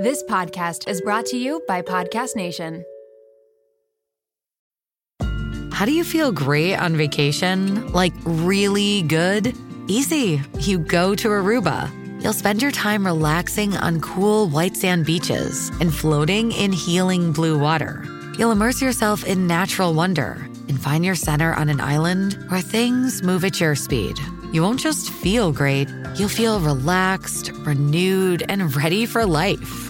This podcast is brought to you by Podcast Nation. How do you feel great on vacation? Like really good? Easy. You go to Aruba. You'll spend your time relaxing on cool white sand beaches and floating in healing blue water. You'll immerse yourself in natural wonder and find your center on an island where things move at your speed. You won't just feel great, you'll feel relaxed, renewed, and ready for life.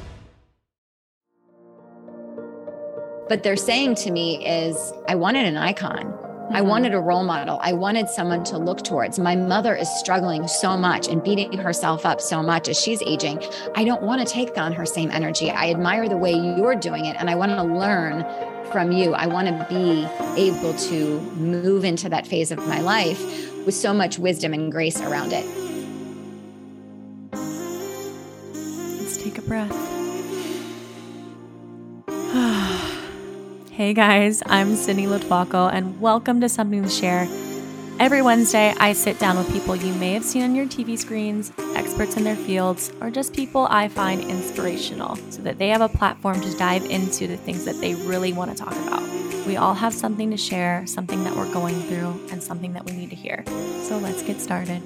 But they're saying to me is, I wanted an icon. I Mm-hmm. wanted a role model. I wanted someone to look towards. My mother is struggling so much and beating herself up so much as she's aging. I don't want to take on her same energy. I admire the way you're doing it and I want to learn from you. I want to be able to move into that phase of my life with so much wisdom and grace around it. Let's take a breath. hey guys, I'm Sydney Lotuaco, and welcome to Something to Share. Every Wednesday, I sit down with people you may have seen on your TV screens, experts in their fields, or just people I find inspirational so that they have a platform to dive into the things that they really want to talk about. We all have something to share, something that we're going through, and something that we need to hear. So let's get started.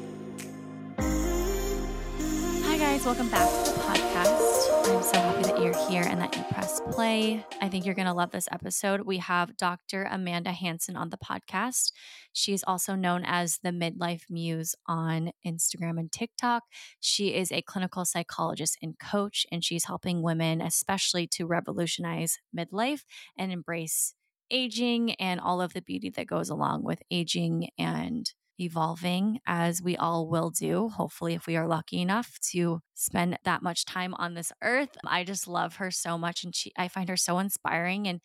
Hi, guys. Welcome back to the podcast. I'm so happy that you're here and that you press play. I think you're going to love this episode. We have Dr. Amanda Hanson on the podcast. She is also known as the Midlife Muse on Instagram and TikTok. She is a clinical psychologist and coach, and she's helping women, especially to revolutionize midlife and embrace aging and all of the beauty that goes along with aging and evolving as we all will do hopefully if we are lucky enough to spend that much time on this earth. I just love her so much and she i find her so inspiring and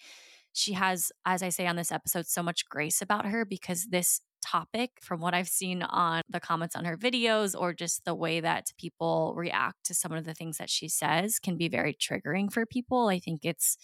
she has as i say on this episode so much grace about her because this topic from what i've seen on the comments on her videos or just the way that people react to some of the things that she says can be very triggering for people. I think it's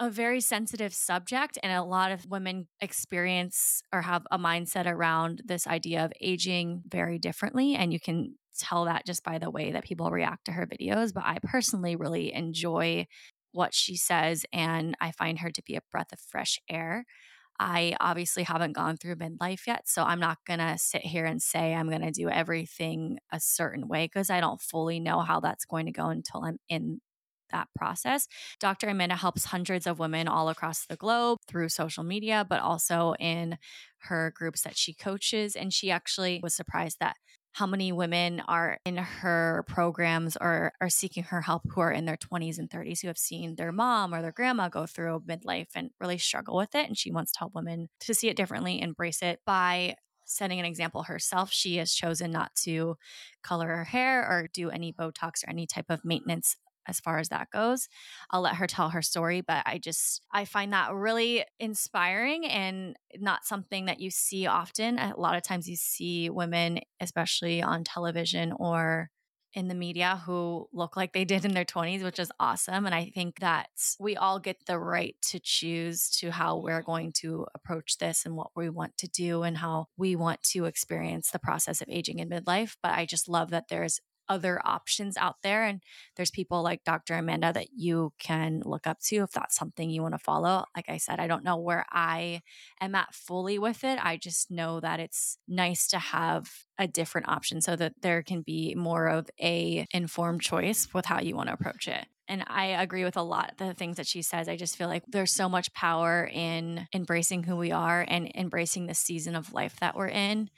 a very sensitive subject and a lot of women experience or have a mindset around this idea of aging very differently and you can tell that just by the way that people react to her videos but i personally really enjoy what she says and i find her to be a breath of fresh air. I obviously haven't gone through midlife yet, so I'm not going to sit here and say I'm going to do everything a certain way because I don't fully know how that's going to go until I'm in that process. Dr. Amanda helps hundreds of women all across the globe through social media, but also in her groups that she coaches. And she actually was surprised that how many women are in her programs or are seeking her help who are in their 20s and 30s who have seen their mom or their grandma go through midlife and really struggle with it. And she wants to help women to see it differently, embrace it by setting an example herself. She has chosen not to color her hair or do any Botox or any type of maintenance as far as that goes. I'll let her tell her story, but I just I find that really inspiring and not something that you see often. A lot of times you see women especially on television or in the media who look like they did in their 20s, which is awesome. And I think that we all get the right to choose to how we're going to approach this and what we want to do and how we want to experience the process of aging in midlife. But I just love that there's other options out there. And there's people like Dr. Amanda that you can look up to if that's something you want to follow. Like I said, I don't know where I am at fully with it. I just know that it's nice to have a different option so that there can be more of a informed choice with how you want to approach it. And I agree with a lot of the things that she says. I just feel like there's so much power in embracing who we are and embracing the season of life that we're in.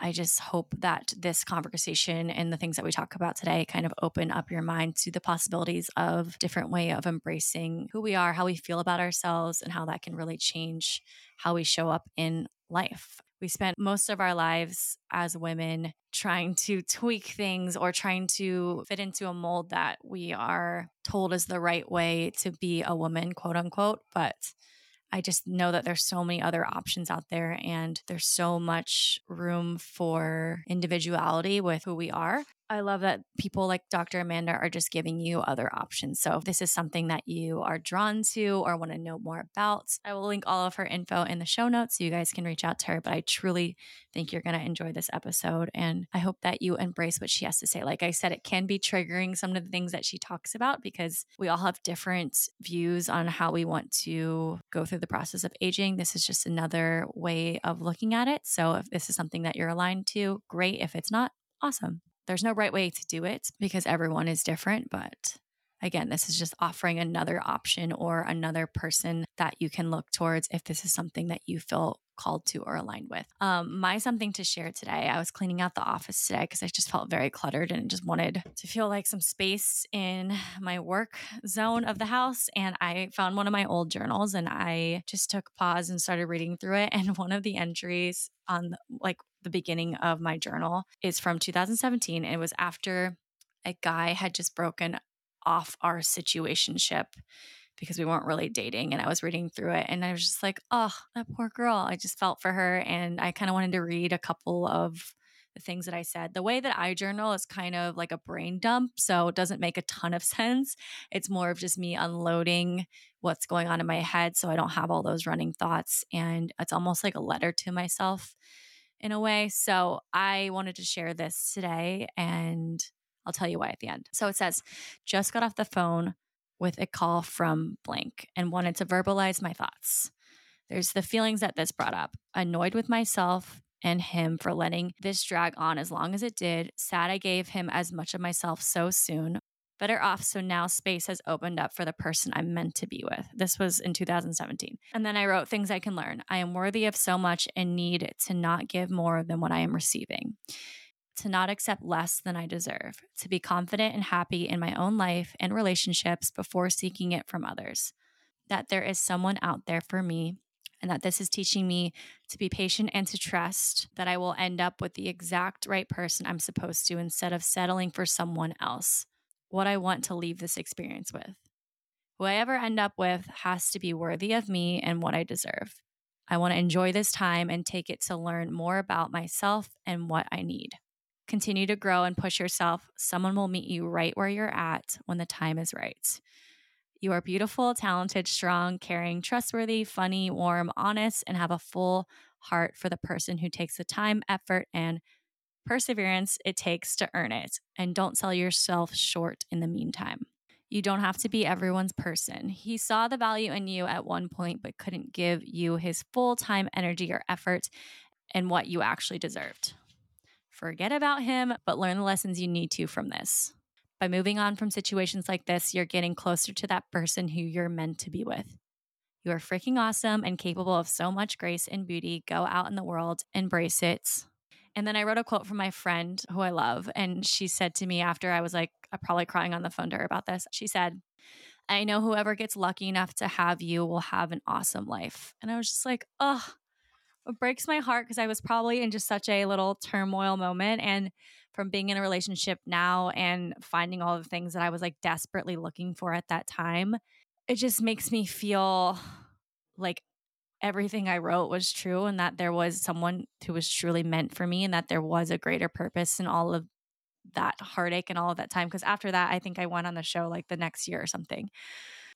I just hope that this conversation and the things that we talk about today kind of open up your mind to the possibilities of different way of embracing who we are, how we feel about ourselves, and how that can really change how we show up in life. we spent most of our lives as women trying to tweak things or trying to fit into a mold that we are told is the right way to be a woman, quote unquote. But I just know that there's so many other options out there and there's so much room for individuality with who we are. I love that people like Dr. Amanda are just giving you other options. So if this is something that you are drawn to or want to know more about, I will link all of her info in the show notes so you guys can reach out to her. But I truly think you're going to enjoy this episode. And I hope that you embrace what she has to say. Like I said, it can be triggering some of the things that she talks about because we all have different views on how we want to go through the process of aging. This is just another way of looking at it. So if this is something that you're aligned to, great. If it's not, awesome. There's no right way to do it because everyone is different, but again, this is just offering another option or another person that you can look towards if this is something that you feel called to or aligned with. Um, my something to share today, I was cleaning out the office today because I just felt very cluttered and just wanted to feel like some space in my work zone of the house. And I found one of my old journals and I just took pause and started reading through it. And one of the entries on like the beginning of my journal is from 2017. It was after a guy had just broken off our situationship because we weren't really dating and I was reading through it and I was just like, oh, that poor girl. I just felt for her and I kind of wanted to read a couple of the things that I said. The way that I journal is kind of like a brain dump, so it doesn't make a ton of sense. It's more of just me unloading what's going on in my head so I don't have all those running thoughts and it's almost like a letter to myself in a way. So I wanted to share this today and I'll tell you why at the end. So it says, just got off the phone with a call from blank and wanted to verbalize my thoughts. There's the feelings that this brought up annoyed with myself and him for letting this drag on as long as it did, sad I gave him as much of myself so soon, better off. So now space has opened up for the person I'm meant to be with. This was in 2017. And then I wrote things I can learn. I am worthy of so much and need to not give more than what I am receiving. To not accept less than I deserve, to be confident and happy in my own life and relationships before seeking it from others. That there is someone out there for me and that this is teaching me to be patient and to trust that I will end up with the exact right person I'm supposed to instead of settling for someone else what I want to leave this experience with. Who I ever end up with has to be worthy of me and what I deserve. I want to enjoy this time and take it to learn more about myself and what I need. Continue to grow and push yourself. Someone will meet you right where you're at when the time is right. You are beautiful, talented, strong, caring, trustworthy, funny, warm, honest, and have a full heart for the person who takes the time, effort, and perseverance it takes to earn it, and don't sell yourself short in the meantime. You don't have to be everyone's person. He saw the value in you at one point, but couldn't give you his full time energy or effort and what you actually deserved. Forget about him, but learn the lessons you need to from this. By moving on from situations like this, you're getting closer to that person who you're meant to be with. You are freaking awesome and capable of so much grace and beauty. Go out in the world, embrace it, and then I wrote a quote from my friend who I love. And she said to me after I was like, I'm probably crying on the phone to her about this. She said, I know whoever gets lucky enough to have you will have an awesome life. And I was just like, oh, it breaks my heart because I was probably in just such a little turmoil moment. And from being in a relationship now and finding all the things that I was like desperately looking for at that time, it just makes me feel like everything I wrote was true and that there was someone who was truly meant for me and that there was a greater purpose in all of that heartache and all of that time. Because after that, I think I went on the show like the next year or something.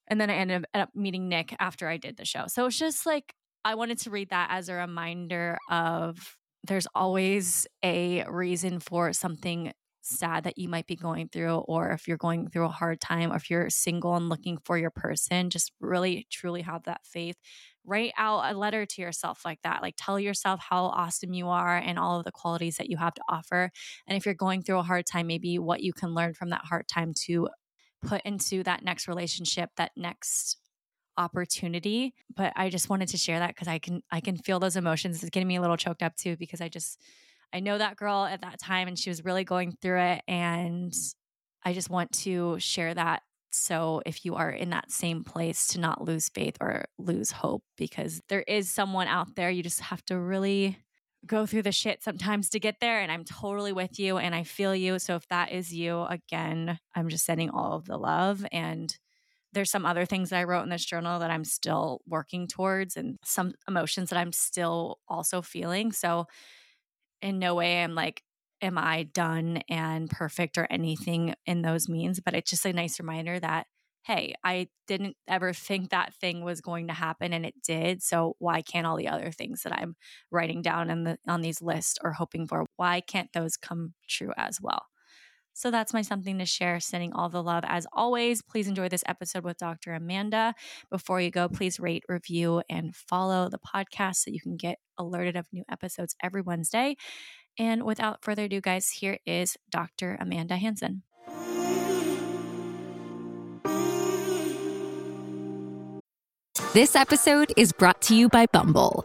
And then I ended up meeting Nick after I did the show. So it's just like, I wanted to read that as a reminder of there's always a reason for something sad that you might be going through, or if you're going through a hard time, or if you're single and looking for your person, just really truly have that faith write out a letter to yourself like that. Like tell yourself how awesome you are and all of the qualities that you have to offer. And if you're going through a hard time, maybe what you can learn from that hard time to put into that next relationship, that next opportunity but i just wanted to share that because i can i can feel those emotions it's getting me a little choked up too because i just i know that girl at that time and she was really going through it and i just want to share that so, if you are in that same place, to not lose faith or lose hope, because there is someone out there. You just have to really go through the shit sometimes to get there. And I'm totally with you and I feel you. So if that is you, again, I'm just sending all of the love. And there's some other things that I wrote in this journal that I'm still working towards and some emotions that I'm still also feeling. So in no way I'm like, am I done and perfect or anything in those means? But it's just a nice reminder that hey, I didn't ever think that thing was going to happen and it did. So why can't all the other things that I'm writing down the on these lists or hoping for, why can't those come true as well? So that's my something to share. Sending all the love as always. Please enjoy this episode with Dr. Amanda. Before you go, please rate, review, and follow the podcast so you can get alerted of new episodes every Wednesday. And without further ado, guys, here is Dr. Amanda Hanson. This episode is brought to you by Bumble.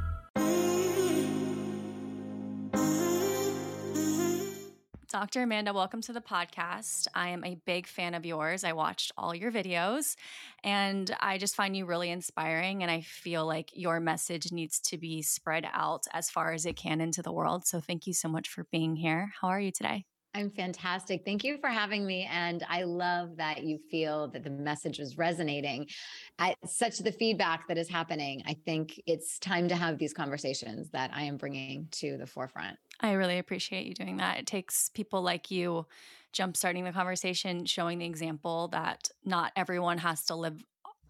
Dr. Amanda, welcome to the podcast. I am a big fan of yours. I watched all your videos and I just find you really inspiring. And I feel like your message needs to be spread out as far as it can into the world. So thank you so much for being here. How are you today? I'm fantastic. Thank you for having me. And I love that you feel that the message is resonating. At such the feedback that is happening, I think it's time to have these conversations that I am bringing to the forefront. I really appreciate you doing that. It takes people like you jumpstarting the conversation, showing the example that not everyone has to live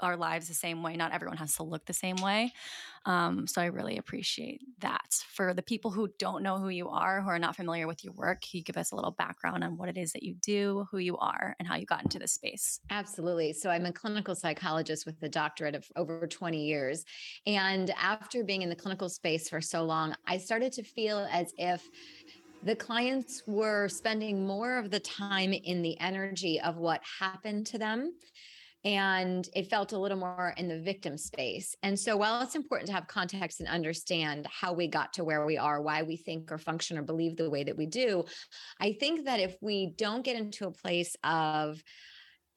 our lives the same way. Not everyone has to look the same way. Um, so I really appreciate that. For the people who don't know who you are, who are not familiar with your work, can you give us a little background on what it is that you do, who you are, and how you got into this space? Absolutely. So I'm a clinical psychologist with a doctorate of over 20 years. And after being in the clinical space for so long, I started to feel as if the clients were spending more of the time in the energy of what happened to them and it felt a little more in the victim space. And so, while it's important to have context and understand how we got to where we are, why we think or function or believe the way that we do, I think that if we don't get into a place of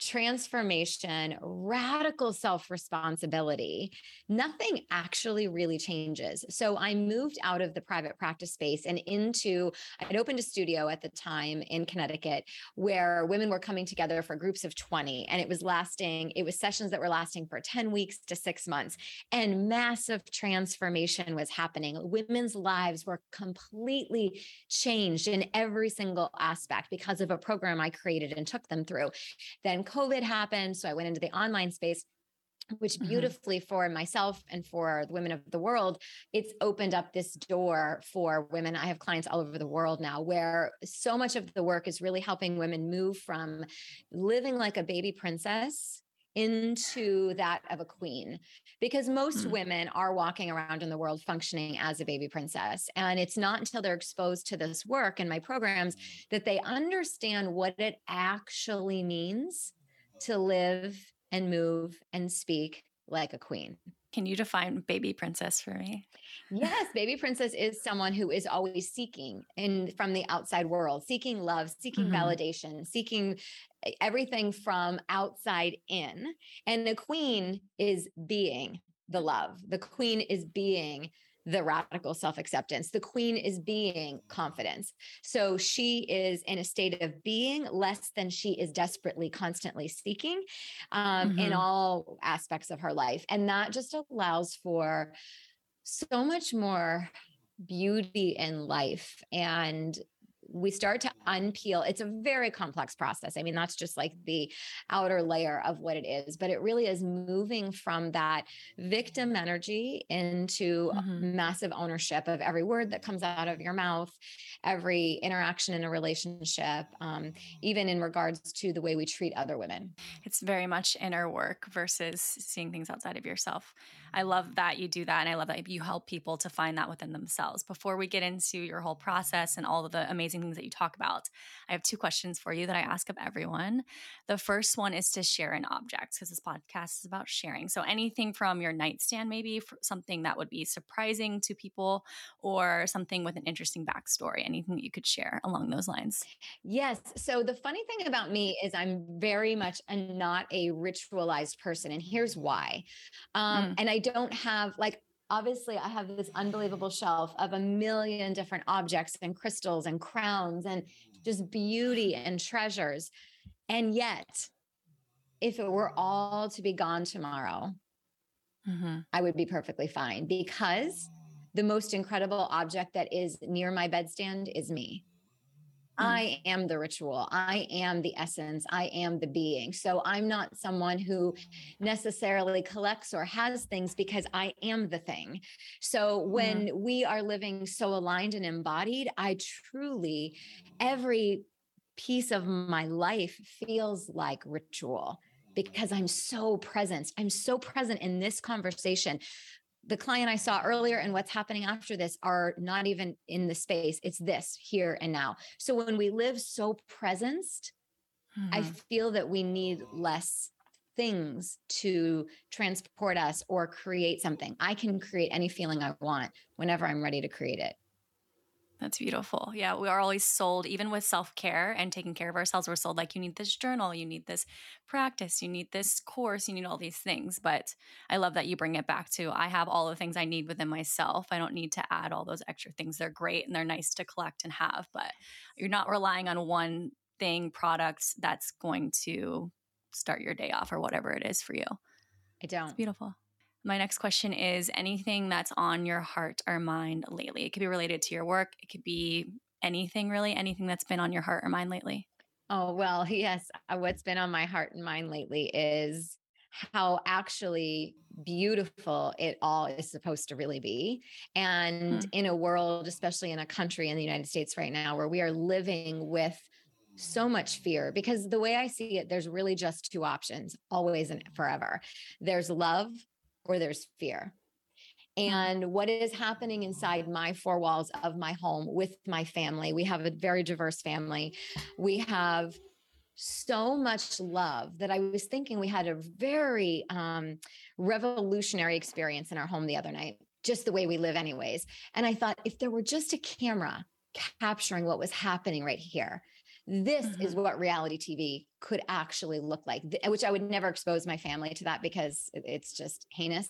transformation, radical self responsibility, nothing actually really changes. So I moved out of the private practice space and into, I'd opened a studio at the time in Connecticut where women were coming together for groups of 20. And it was lasting, it was sessions that were lasting for 10 weeks to six months. And massive transformation was happening. Women's lives were completely changed in every single aspect because of a program I created and took them through. Then COVID happened. So I went into the online space which mm-hmm. beautifully mm-hmm. for myself and for the women of the world it's opened up this door for women i have clients all over the world now where so much of the work is really helping women move from living like a baby princess into that of a queen because most mm-hmm. women are walking around in the world functioning as a baby princess and it's not until they're exposed to this work in my programs that they understand what it actually means to live and move and speak like a queen. Can you define baby princess for me? Yes, baby princess is someone who is always seeking in from the outside world, seeking love, seeking mm-hmm. validation, seeking everything from outside in. And the queen is being the love. The queen is being the radical self acceptance. The queen is being confidence. So she is in a state of being less than she is desperately, constantly seeking um, mm-hmm. in all aspects of her life. And that just allows for so much more beauty in life and we start to unpeel it's a very complex process. I mean that's just like the outer layer of what it is but it really is moving from that victim energy into mm-hmm. massive ownership of every word that comes out of your mouth every interaction in a relationship um, even in regards to the way we treat other women. It's very much inner work versus seeing things outside of yourself. I love that you do that and i love that you help people to find that within themselves. Before we get into your whole process and all of the amazing things that you talk about. I have two questions for you that I ask of everyone. The first one is to share an object because this podcast is about sharing. So anything from your nightstand, maybe something that would be surprising to people or something with an interesting backstory, anything that you could share along those lines. Yes. So the funny thing about me is I'm very much a, not a ritualized person. And here's why. Um, mm. And I don't have like, obviously I have this unbelievable shelf of a million different objects and crystals and crowns and just beauty and treasures. And yet, if it were all to be gone tomorrow, mm-hmm. I would be perfectly fine because the most incredible object that is near my bedstand is me. Mm. I am the ritual. I am the essence. I am the being. So I'm not someone who necessarily collects or has things because I am the thing. So when mm. we are living so aligned and embodied, I truly, every piece of my life feels like ritual because I'm so present. I'm so present in this conversation the client I saw earlier and what's happening after this are not even in the space. It's this here and now. So when we live so presenced, mm-hmm. I feel that we need less things to transport us or create something. I can create any feeling I want whenever I'm ready to create it. That's beautiful. Yeah, we are always sold, even with self care and taking care of ourselves, we're sold like you need this journal, you need this practice, you need this course, you need all these things. But I love that you bring it back to I have all the things I need within myself. I don't need to add all those extra things. They're great and they're nice to collect and have, but you're not relying on one thing, product that's going to start your day off or whatever it is for you. I don't. It's beautiful. My next question is anything that's on your heart or mind lately. It could be related to your work, it could be anything really, anything that's been on your heart or mind lately. Oh, well, yes. Uh, what's been on my heart and mind lately is how actually beautiful it all is supposed to really be. And mm. in a world, especially in a country in the United States right now, where we are living with so much fear, because the way I see it, there's really just two options, always and forever. There's love or there's fear. Mm-hmm. And what is happening inside my four walls of my home with my family? We have a very diverse family. We have so much love that I was thinking we had a very um, revolutionary experience in our home the other night, just the way we live, anyways. And I thought if there were just a camera capturing what was happening right here, this mm-hmm. is what reality TV could actually look like, which I would never expose my family to that because it's just heinous.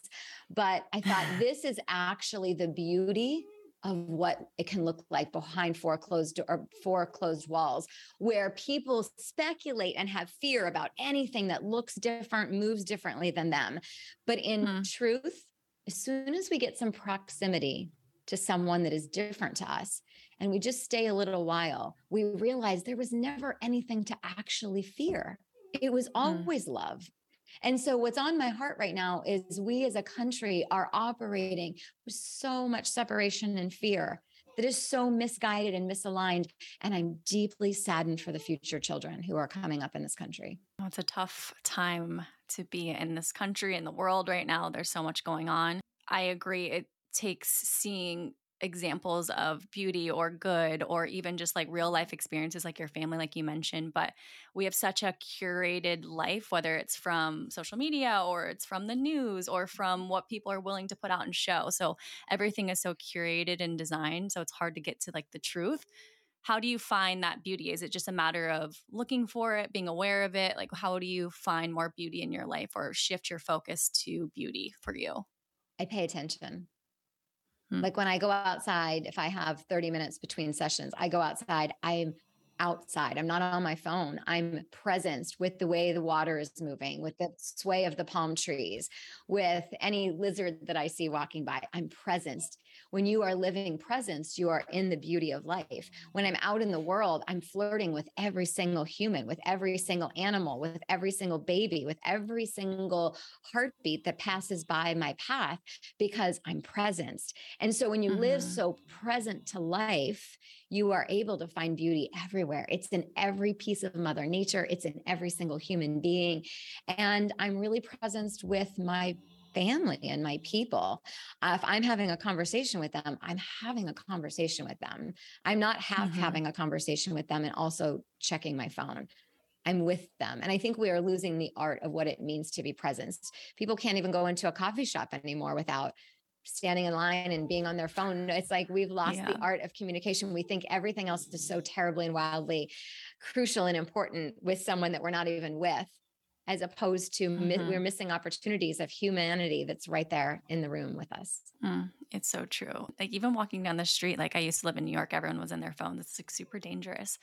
But I thought this is actually the beauty of what it can look like behind four closed or four closed walls where people speculate and have fear about anything that looks different moves differently than them but in mm. truth as soon as we get some proximity to someone that is different to us and we just stay a little while, we realize there was never anything to actually fear. It was mm. always mm. love. And so, what's on my heart right now is we as a country are operating with so much separation and fear that is so misguided and misaligned. And I'm deeply saddened for the future children who are coming up in this country. It's a tough time to be in this country, in the world right now. There's so much going on. I agree. It takes seeing examples of beauty or good or even just like real life experiences like your family like you mentioned but we have such a curated life whether it's from social media or it's from the news or from what people are willing to put out and show. So everything is so curated and designed so it's hard to get to like the truth. How do you find that beauty? Is it just a matter of looking for it being aware of it? Like how do you find more beauty in your life or shift your focus to beauty for you? I pay attention Hmm. Like when I go outside, if I have 30 minutes between sessions, I go outside, I'm outside. I'm not on my phone. I'm present with the way the water is moving, with the sway of the palm trees, with any lizard that I see walking by. I'm present. When you are living presence, you are in the beauty of life. When I'm out in the world, I'm flirting with every single human, with every single animal, with every single baby, with every single heartbeat that passes by my path because I'm present. And so when you mm-hmm. live so present to life, you are able to find beauty everywhere. It's in every piece of Mother Nature, it's in every single human being. And I'm really present with my family and my people. Uh, if I'm having a conversation with them, I'm having a conversation with them. I'm not half mm-hmm. having a conversation with them and also checking my phone. I'm with them. And I think we are losing the art of what it means to be present. People can't even go into a coffee shop anymore without standing in line and being on their phone. It's like we've lost yeah. the art of communication. We think everything else is so terribly and wildly crucial and important with someone that we're not even with as opposed to mm-hmm. mi- we're missing opportunities of humanity that's right there in the room with us. Mm, it's so true. Like even walking down the street, like I used to live in New York, everyone was in their phone. It's like super dangerous.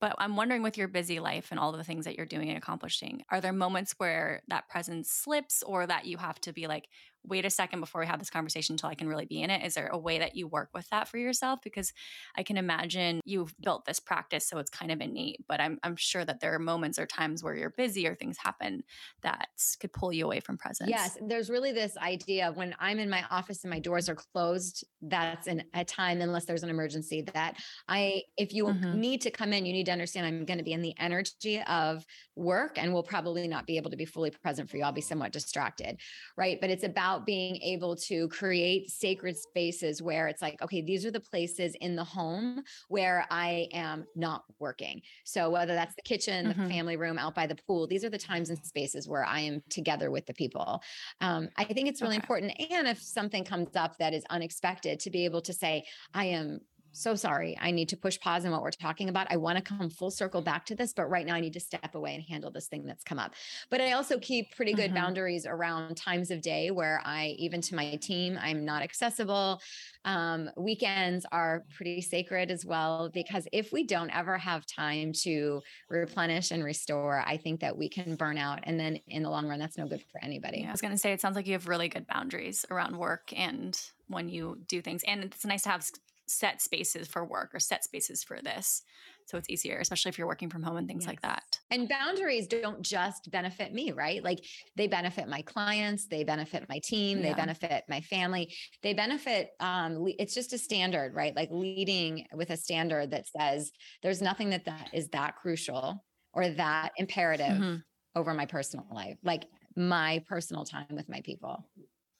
But I'm wondering with your busy life and all the things that you're doing and accomplishing, are there moments where that presence slips or that you have to be like, wait a second before we have this conversation until I can really be in it? Is there a way that you work with that for yourself? Because I can imagine you've built this practice, so it's kind of innate, but I'm, I'm sure that there are moments or times where you're busy or things happen that could pull you away from presence. Yes, there's really this idea when I'm in my office and my doors are closed, that's an, a time, unless there's an emergency, that I, if you mm-hmm. need to come in, you need to understand I'm going to be in the energy of work and will probably not be able to be fully present for you. I'll be somewhat distracted, right? But it's about about being able to create sacred spaces where it's like, okay, these are the places in the home where I am not working. So whether that's the kitchen, mm-hmm. the family room, out by the pool, these are the times and spaces where I am together with the people. Um, I think it's really okay. important. And if something comes up that is unexpected, to be able to say, I am so sorry. I need to push pause on what we're talking about. I want to come full circle back to this, but right now I need to step away and handle this thing that's come up. But I also keep pretty good mm-hmm. boundaries around times of day where I, even to my team, I'm not accessible. Um, weekends are pretty sacred as well, because if we don't ever have time to replenish and restore, I think that we can burn out. And then in the long run, that's no good for anybody. Yeah, I was going to say, it sounds like you have really good boundaries around work and when you do things. And it's nice to have set spaces for work or set spaces for this. So it's easier, especially if you're working from home and things yes. like that. And boundaries don't just benefit me, right? Like they benefit my clients, they benefit my team, yeah. they benefit my family, they benefit. Um, it's just a standard, right? Like leading with a standard that says there's nothing that that is that crucial or that imperative mm-hmm. over my personal life, like my personal time with my people.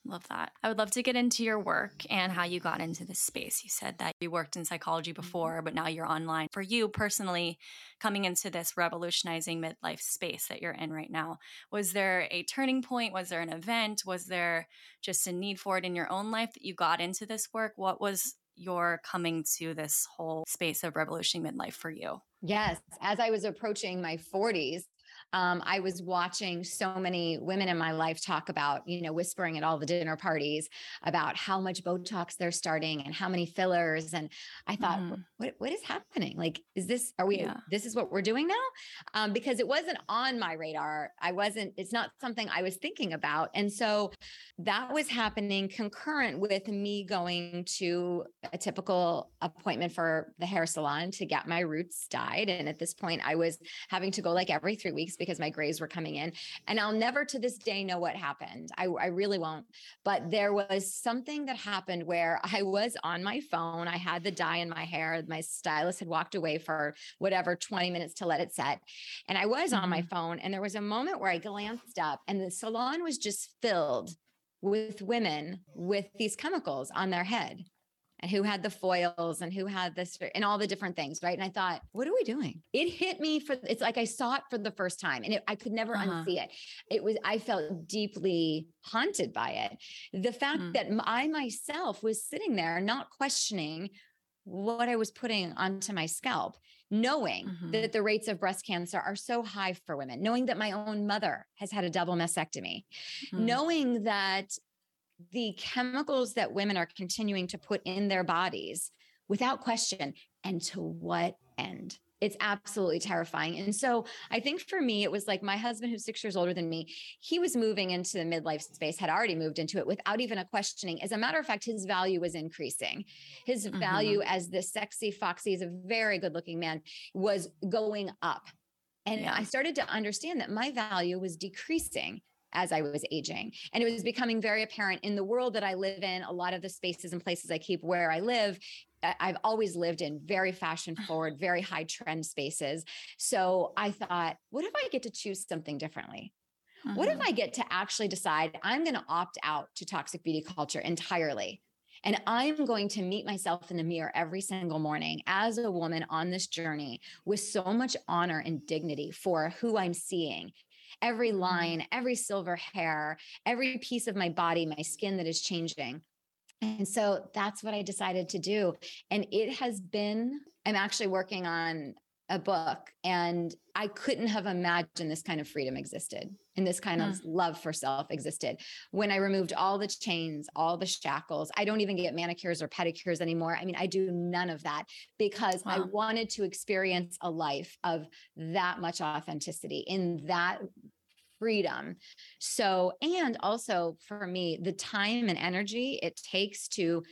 Love that. I would love to get into your work and how you got into this space. You said that you worked in psychology mm-hmm. before, but now you're online. For you personally, coming into this revolutionizing midlife space that you're in right now, was there a turning point? Was there an event? Was there just a need for it in your own life that you got into this work? What was your coming to this whole space of revolutioning midlife for you? Yes. As I was approaching my 40s, um, I was watching so many women in my life talk about, you know, whispering at all the dinner parties about how much Botox they're starting and how many fillers. And I thought, mm. what, what is happening? Like, is this, are we, yeah. this is what we're doing now? Um, because it wasn't on my radar. I wasn't, it's not something I was thinking about. And so that was happening concurrent with me going to a typical appointment for the hair salon to get my roots dyed. And at this point, I was having to go like every three weeks because my grays were coming in. And I'll never to this day know what happened. I, I really won't. But there was something that happened where I was on my phone. I had the dye in my hair. My stylist had walked away for whatever 20 minutes to let it set. And I was on my mm-hmm. phone. And there was a moment where I glanced up and the salon was just filled with women with these chemicals on their head and who had the foils and who had this and all the different things, right? And I thought, what are we doing? It hit me for it's like I saw it for the first time and it, I could never uh-huh. unsee it. It was I felt deeply haunted by it. The fact mm. that I myself was sitting there not questioning what I was putting onto my scalp, knowing mm-hmm. that the rates of breast cancer are so high for women, knowing that my own mother has had a double mastectomy, mm. knowing that the chemicals that women are continuing to put in their bodies without question and to what end it's absolutely terrifying. And so I think for me, it was like my husband, who's six years older than me, he was moving into the midlife space, had already moved into it without even a questioning. As a matter of fact, his value was increasing. His mm-hmm. value as the sexy, foxy, is a very good looking man, was going up. And yeah. I started to understand that my value was decreasing as I was aging. And it was becoming very apparent in the world that I live in, a lot of the spaces and places I keep where I live. I've always lived in very fashion forward, very high trend spaces. So I thought, what if I get to choose something differently? Mm-hmm. What if mm-hmm. I get to actually decide I'm going to opt out to toxic beauty culture entirely? And I'm going to meet myself in the mirror every single morning as a woman on this journey with so much honor and dignity for who I'm seeing every mm-hmm. line, every silver hair, every piece of my body, my skin that is changing. And so that's what I decided to do. And it has been, I'm actually working on a book, and I couldn't have imagined this kind of freedom existed and this kind mm. of love for self existed when I removed all the chains, all the shackles. I don't even get manicures or pedicures anymore. I mean, I do none of that because wow. I wanted to experience a life of that much authenticity in that freedom. So, and also for me, the time and energy it takes to,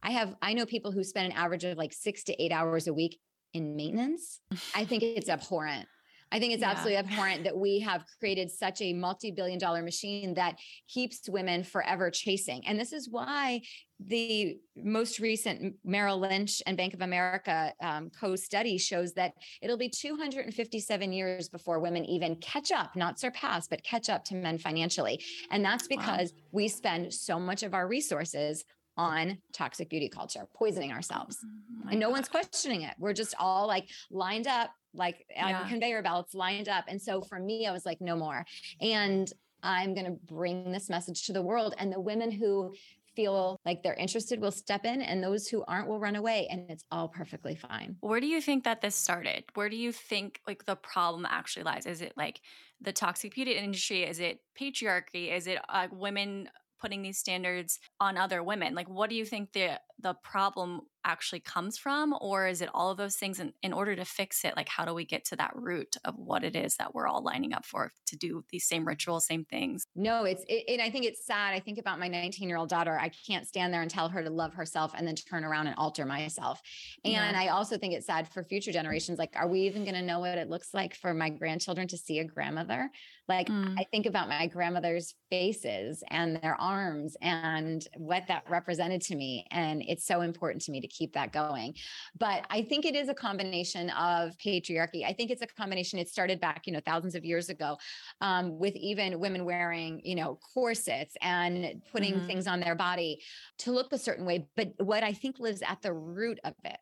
I have, I know people who spend an average of like six to eight hours a week in maintenance. I think it's abhorrent. I think it's yeah. absolutely abhorrent that we have created such a multi billion dollar machine that keeps women forever chasing. And this is why the most recent Merrill Lynch and Bank of America um, co study shows that it'll be 257 years before women even catch up, not surpass, but catch up to men financially. And that's because wow. we spend so much of our resources on toxic beauty culture, poisoning ourselves. Oh and no God. one's questioning it. We're just all like lined up like yeah. on conveyor belts lined up. And so for me, I was like, no more. And I'm going to bring this message to the world. And the women who feel like they're interested will step in and those who aren't will run away and it's all perfectly fine. Where do you think that this started? Where do you think like the problem actually lies? Is it like the toxic beauty industry? Is it patriarchy? Is it uh, women putting these standards on other women? Like what do you think the the problem actually comes from or is it all of those things? And in order to fix it like how do we get to that root of what it is that we're all lining up for to do these same rituals same things? No it's it, and i think it's sad. I think about my 19 year old daughter. I can't stand there and tell her to love herself and then turn around and alter myself. And yeah. i also think it's sad for future generations. Like are we even going to know what it looks like for my grandchildren to see a grandmother? Like mm. i think about my grandmother's faces and their arms and what that represented to me. And it's so important to me to keep that going. But I think it is a combination of patriarchy. I think it's a combination. It started back, you know, thousands of years ago um, with even women wearing, you know, corsets and putting mm-hmm. things on their body to look a certain way. But what I think lives at the root of it,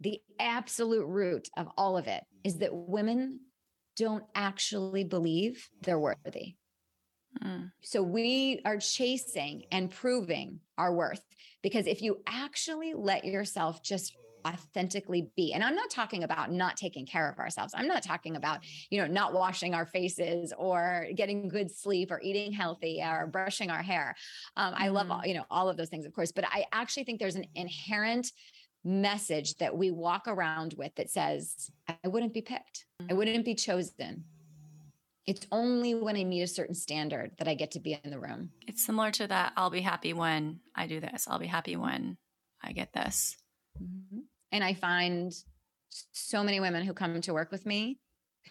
the absolute root of all of it, is that women don't actually believe they're worthy. Mm. So we are chasing and proving our worth because if you actually let yourself just authentically be and i'm not talking about not taking care of ourselves. I'm not talking about you know not washing our faces or getting good sleep or eating healthy or brushing our hair. Um, i love mm-hmm. all you know all of those things of course but i actually think there's an inherent message that we walk around with that says i wouldn't be picked. I wouldn't be chosen it's only when I meet a certain standard that I get to be in the room. It's similar to that. I'll be happy when I do this. I'll be happy when I get this. Mm-hmm. And I find so many women who come to work with me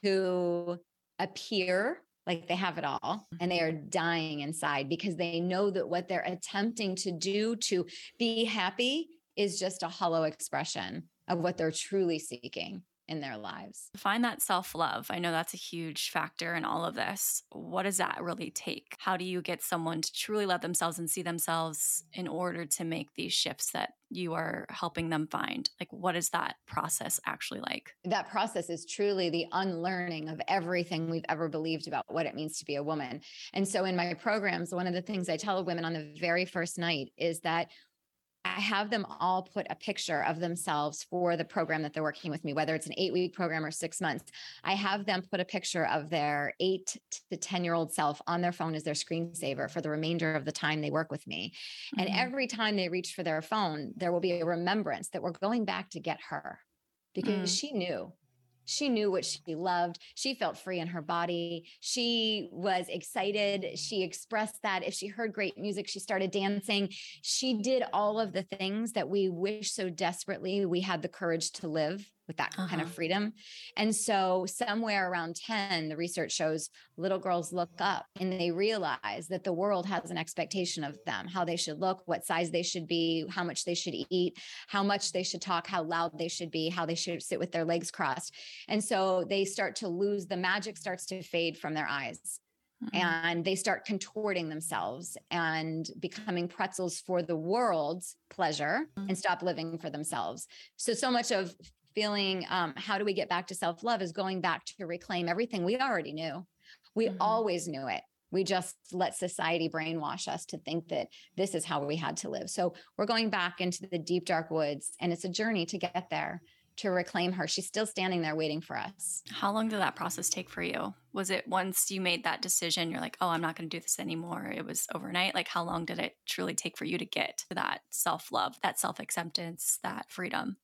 who appear like they have it all and they are dying inside because they know that what they're attempting to do to be happy is just a hollow expression of what they're truly seeking in their lives. Find that self love. I know that's a huge factor in all of this. What does that really take? How do you get someone to truly love themselves and see themselves in order to make these shifts that you are helping them find? Like, what is that process actually like? That process is truly the unlearning of everything we've ever believed about what it means to be a woman. And so, in my programs, one of the things I tell women on the very first night is that I have them all put a picture of themselves for the program that they're working with me, whether it's an eight week program or six months. I have them put a picture of their eight to 10 year old self on their phone as their screensaver for the remainder of the time they work with me. Mm-hmm. And every time they reach for their phone, there will be a remembrance that we're going back to get her because mm. she knew she knew what she loved. She felt free in her body. She was excited. She expressed that. If she heard great music, she started dancing. She did all of the things that we wish so desperately we had the courage to live with that uh-huh. kind of uh-huh. freedom. And so, somewhere around 10, the research shows little girls look up and they realize that the world has an expectation of them, how they should look, what size they should be, how much they should eat, how much they should talk, how loud they should be, how they should sit with their legs crossed. And so, they start to lose the magic, starts to fade from their eyes. Mm-hmm. and they start contorting themselves and becoming pretzels for the world's pleasure mm-hmm. and stop living for themselves. So, so much of feeling um, how do we get back to self love is going back to reclaim everything we already knew. We mm-hmm. always knew it. We just let society brainwash us to think that this is how we had to live. So we're going back into the deep, dark woods, and it's a journey to get there to reclaim her. She's still standing there waiting for us. How long did that process take for you? Was it once you made that decision, you're like, oh, I'm not going to do this anymore? It was overnight. Like, how long did it truly take for you to get to that self love, that self acceptance, that freedom?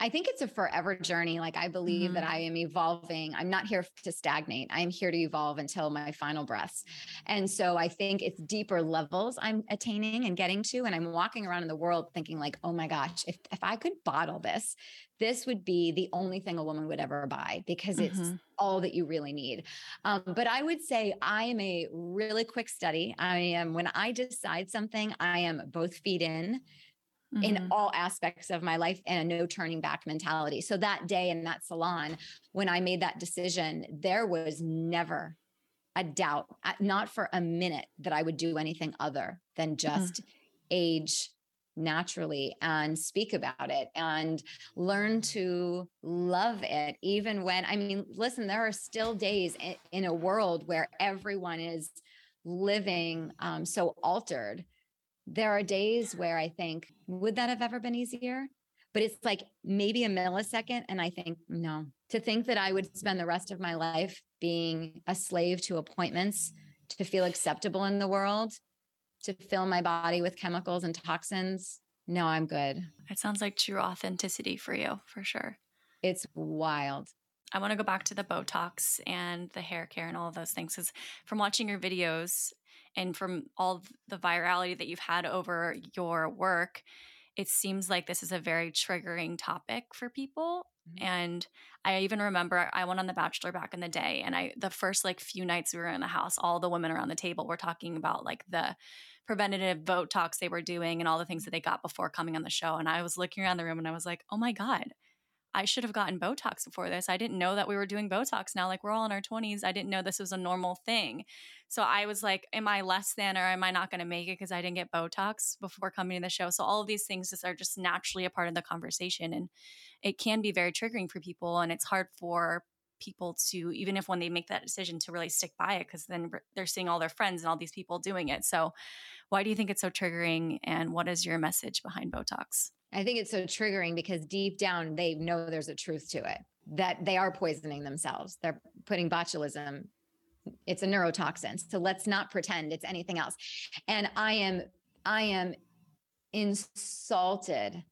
I think it's a forever journey. Like I believe mm-hmm. that I am evolving. I'm not here to stagnate. I'm here to evolve until my final breaths. And so I think it's deeper levels I'm attaining and getting to. And I'm walking around in the world thinking like, oh my gosh, if, if I could bottle this, this would be the only thing a woman would ever buy because it's mm-hmm. all that you really need. Um, but I would say I am a really quick study. I am, when I decide something, I am both feet in mm-hmm. in all aspects of my life and a no turning back mentality. So that day in that salon, when I made that decision, there was never a doubt, not for a minute, that I would do anything other than mm-hmm. just mm-hmm. age naturally and speak about it and learn to love it even when i mean listen there are still days in, in a world where everyone is living um, so altered there are days where I think, would that have ever been easier? But it's like maybe a millisecond. And I think, no, to think that I would spend the rest of my life being a slave to appointments to feel acceptable in the world, to fill my body with chemicals and toxins. No, I'm good. It sounds like true authenticity for you, for sure. It's wild. I want to go back to the Botox and the hair care and all of those things because from watching your videos and from all the virality that you've had over your work, it seems like this is a very triggering topic for people. Mm-hmm. And I even remember I went on The Bachelor back in the day, and I the first like few nights we were in the house, all the women around the table were talking about like the preventative Botox they were doing and all the things that they got before coming on the show. And I was looking around the room and I was like, oh my God, I should have gotten Botox before this. I didn't know that we were doing Botox now. Like we're all in our 20s. I didn't know this was a normal thing. So I was like, am I less than or am I not going to make it because I didn't get Botox before coming to the show? So all of these things just are just naturally a part of the conversation. And it can be very triggering for people. And it's hard for people to, even if when they make that decision, to really stick by it because then they're seeing all their friends and all these people doing it. So why do you think it's so triggering? And what is your message behind Botox? I think it's so triggering because deep down they know there's a truth to it that they are poisoning themselves. They're putting botulism. It's a neurotoxin. So let's not pretend it's anything else. And I am I am insulted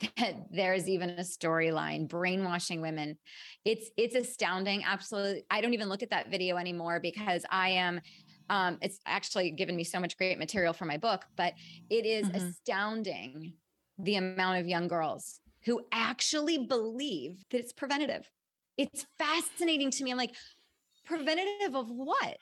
that there's even a storyline brainwashing women. It's it's astounding. Absolutely. I don't even look at that video anymore because I am um, it's actually given me so much great material for my book, but it is mm-hmm. astounding the amount of young girls who actually believe that it's preventative. It's fascinating to me. I'm like, preventative of what?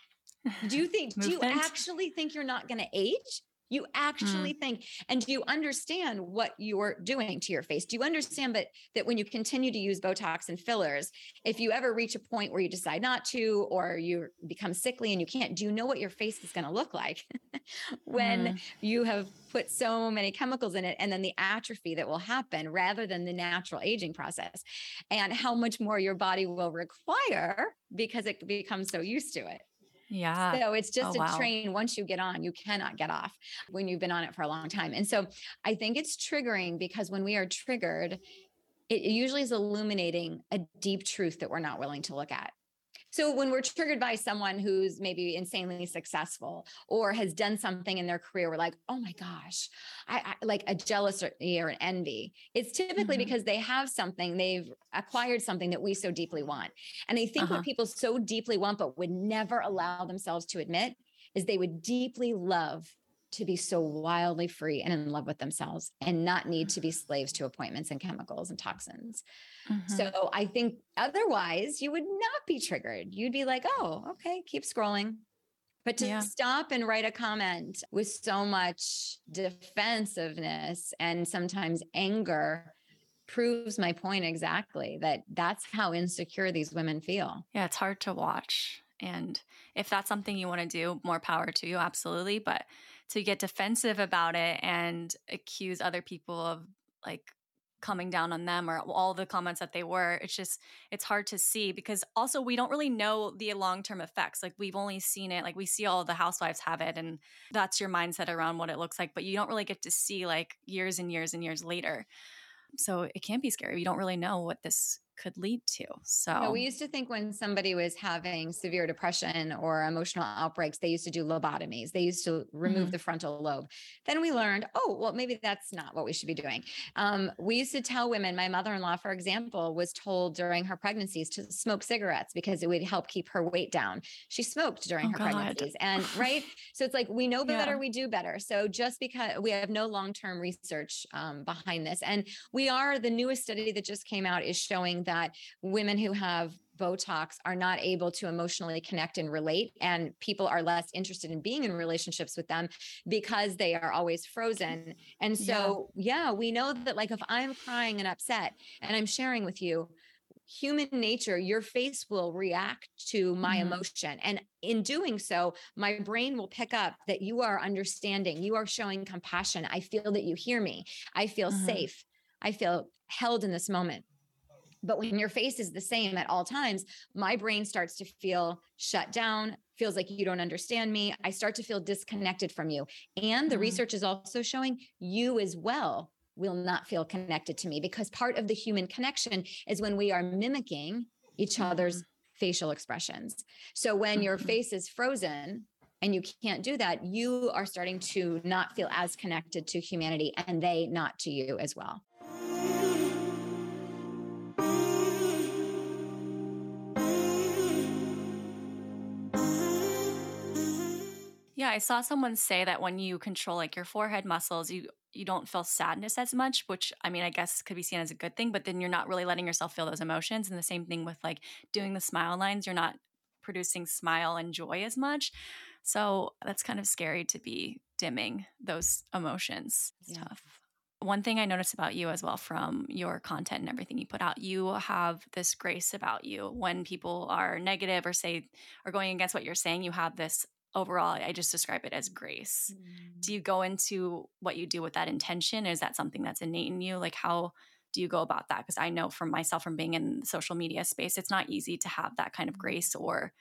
Do you think, do you actually think you're not going to age? You actually mm. think, and do you understand what you're doing to your face? Do you understand that that when you continue to use Botox and fillers, if you ever reach a point where you decide not to, or you become sickly and you can't, do you know what your face is going to look like when mm. you have put so many chemicals in it, and then the atrophy that will happen rather than the natural aging process, and how much more your body will require because it becomes so used to it. Yeah. So it's oh, just oh, a wow. train. Once you get on, you cannot get off when you've been on it for a long time. And so I think it's triggering because when we are triggered, it usually is illuminating a deep truth that we're not willing to look at. So when we're triggered by someone who's maybe insanely successful or has done something in their career, we're like, oh my gosh, I, I like a jealousy or an envy. It's typically mm-hmm. because they have something, they've acquired something that we so deeply want. And I think uh-huh. what people so deeply want, but would never allow themselves to admit is they would deeply love to be so wildly free and in love with themselves and not need to be slaves to appointments and chemicals and toxins. Mm-hmm. So I think otherwise you would not be triggered. You'd be like, oh, okay, keep scrolling. But to yeah. stop and write a comment with so much defensiveness and sometimes anger proves my point exactly that that's how insecure these women feel. Yeah, it's hard to watch. And if that's something you want to do, more power to you, absolutely. But to get defensive about it and accuse other people of like coming down on them or all the comments that they were it's just it's hard to see because also we don't really know the long-term effects like we've only seen it like we see all the housewives have it and that's your mindset around what it looks like but you don't really get to see like years and years and years later. So it can be scary you don't really know what this could lead to. So we used to think when somebody was having severe depression or emotional outbreaks, they used to do lobotomies. They used to remove mm-hmm. the frontal lobe. Then we learned, oh, well, maybe that's not what we should be doing. Um, we used to tell women, my mother-in-law, for example, was told during her pregnancies to smoke cigarettes because it would help keep her weight down. She smoked during oh, her God. pregnancies. And right. So it's like we know better, yeah. we do better. So just because we have no long-term research um, behind this. And we are the newest study that just came out is showing that women who have Botox are not able to emotionally connect and relate. And people are less interested in being in relationships with them because they are always frozen. And so, yeah, yeah we know that, like, if I'm crying and upset and I'm sharing with you, human nature, your face will react to my mm-hmm. emotion. And in doing so, my brain will pick up that you are understanding, you are showing compassion. I feel that you hear me, I feel mm-hmm. safe, I feel held in this moment. But when your face is the same at all times, my brain starts to feel shut down, feels like you don't understand me. I start to feel disconnected from you. And the mm-hmm. research is also showing you as well will not feel connected to me because part of the human connection is when we are mimicking each other's facial expressions. So when your mm-hmm. face is frozen, and you can't do that, you are starting to not feel as connected to humanity and they not to you as well. Yeah, I saw someone say that when you control like your forehead muscles, you you don't feel sadness as much, which I mean, I guess could be seen as a good thing, but then you're not really letting yourself feel those emotions. And the same thing with like doing the smile lines, you're not producing smile and joy as much. So that's kind of scary to be dimming those emotions. It's yeah. tough. One thing I noticed about you as well from your content and everything you put out, you have this grace about you. When people are negative or say, or going against what you're saying, you have this overall i just describe it as grace mm. do you go into what you do with that intention is that something that's innate in you like how do you go about that because i know from myself from being in the social media space it's not easy to have that kind of mm. grace or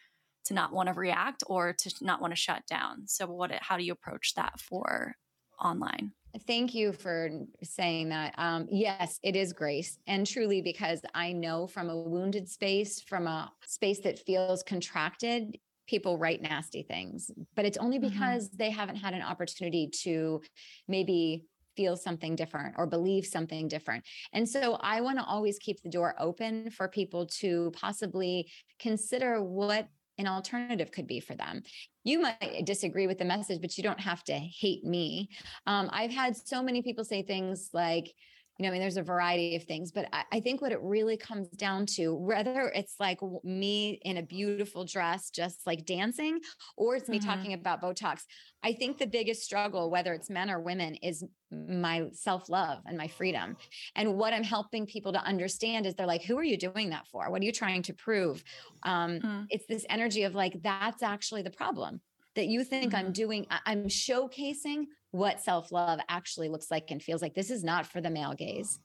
to not want to react or to not want to shut down so what how do you approach that for online Thank you for saying that. Um, yes, it is grace. And truly, because I know from a wounded space, from a space that feels contracted, people write nasty things, but it's only mm-hmm. because mm-hmm. they haven't had an opportunity to maybe feel something different or believe something different. And so I want to always keep the door open for people to possibly consider what an alternative could be for them. You might disagree with the message, but you don't have to hate me. Um, I've had so many people say things like, you know, I mean, there's a variety of things, but I, I, think what it really comes down to, whether it's like me in a beautiful dress, just like dancing, or it's me mm-hmm. talking about Botox, I think the biggest struggle, whether it's men or women, is my self love and my freedom. And what I'm helping people to understand is they're like, who are you doing that for? What are you trying to prove? Um, mm. It's this energy of like, that's actually the problem that you think mm-hmm. I'm doing, I'm showcasing what self love actually looks like and feels like. This is not for the male gaze.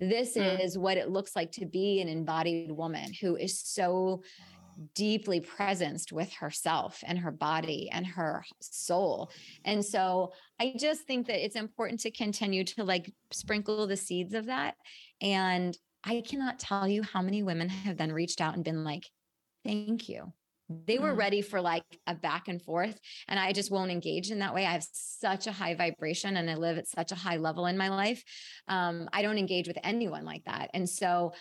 This mm-hmm. is what it looks like to be an embodied woman who is so deeply presenced with herself and her body and her soul. And so I just think that it's important to continue to like sprinkle the seeds of that. And I cannot tell you how many women have then reached out and been like, thank you. They were mm. ready for like a back and forth. And I just won't engage in that way. I have such a high vibration and I live at such a high level in my life. Um, I don't engage with anyone like that. And so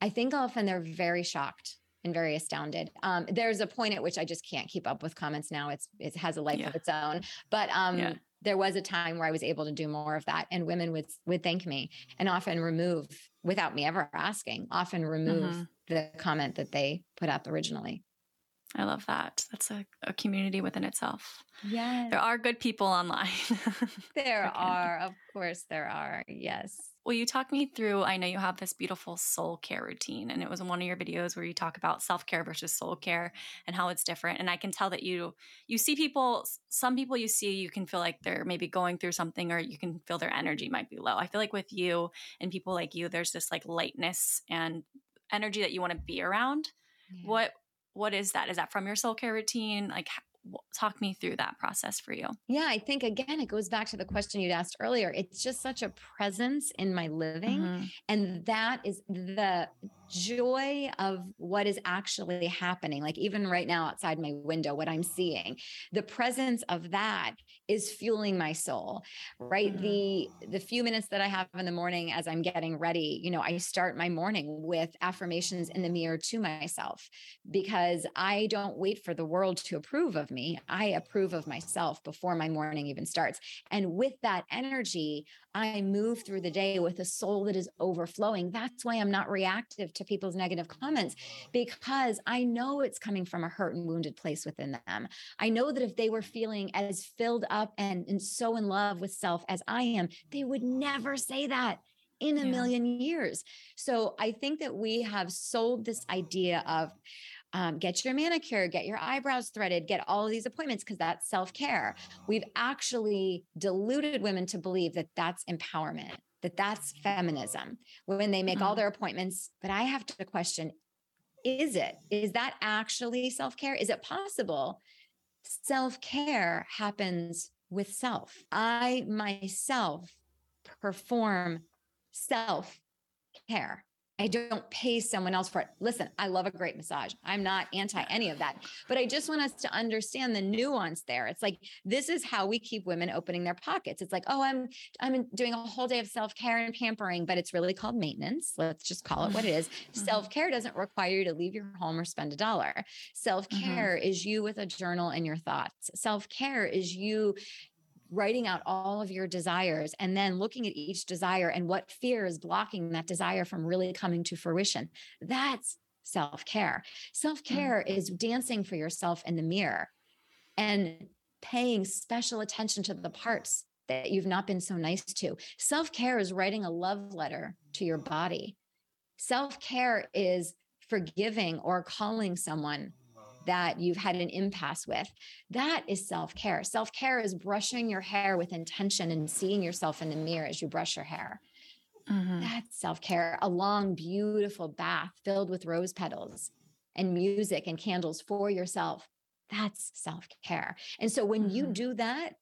I think often they're very shocked and very astounded. Um, there's a point at which I just can't keep up with comments now. It's it has a life yeah. of its own. But um, yeah. there was a time where I was able to do more of that, and women would would thank me and often remove without me ever asking, often remove mm-hmm. the comment that they put up originally. I love that. That's a, a community within itself. Yes. There are good people online. there are. Of course, there are. Yes. Will you talk me through? I know you have this beautiful soul care routine, and it was in one of your videos where you talk about self care versus soul care and how it's different. And I can tell that you you see people, some people you see, you can feel like they're maybe going through something, or you can feel their energy might be low. I feel like with you and people like you, there's this like lightness and energy that you want to be around. Yeah. What what is that? Is that from your soul care routine? Like, talk me through that process for you. Yeah, I think again, it goes back to the question you'd asked earlier. It's just such a presence in my living. Mm-hmm. And that is the joy of what is actually happening. Like even right now outside my window, what I'm seeing, the presence of that is fueling my soul, right? Mm-hmm. The the few minutes that I have in the morning as I'm getting ready, you know, I start my morning with affirmations in the mirror to myself because I don't wait for the world to approve of me. I approve of myself before my morning even starts. And with that energy, I move through the day with a soul that is overflowing. That's why I'm not reactive to people's negative comments because I know it's coming from a hurt and wounded place within them. I know that if they were feeling as filled up and, and so in love with self as I am, they would never say that in a yeah. million years. So I think that we have sold this idea of um, get your manicure, get your eyebrows threaded, get all of these appointments because that's self care. We've actually deluded women to believe that that's empowerment that that's feminism when they make mm-hmm. all their appointments. But I have to question is it? Is that actually self care? Is it possible? Self care happens with self. I myself perform self care. I don't pay someone else for it. Listen, I love a great massage. I'm not anti any of that, but I just want us to understand the nuance there. It's like this is how we keep women opening their pockets. It's like, "Oh, I'm I'm doing a whole day of self-care and pampering, but it's really called maintenance. Let's just call it what it is. Mm-hmm. Self-care doesn't require you to leave your home or spend a dollar. Self-care mm-hmm. is you with a journal and your thoughts. Self-care is you writing out all of your desires and then looking at each desire and what fear is blocking that desire from really coming to fruition. That's self care. Self care mm-hmm. is dancing for yourself in the mirror and paying special attention to the parts that you've not been so nice to. Self care is writing a love letter to your body. Self care is forgiving or calling someone that you've had an impasse with. That is self care. Self care is brushing your hair with intention and seeing yourself in the mirror as you brush your hair. Mm-hmm. That's self care. A long, beautiful bath filled with rose petals and music and candles for yourself. That's self care. And so when mm-hmm. you do that,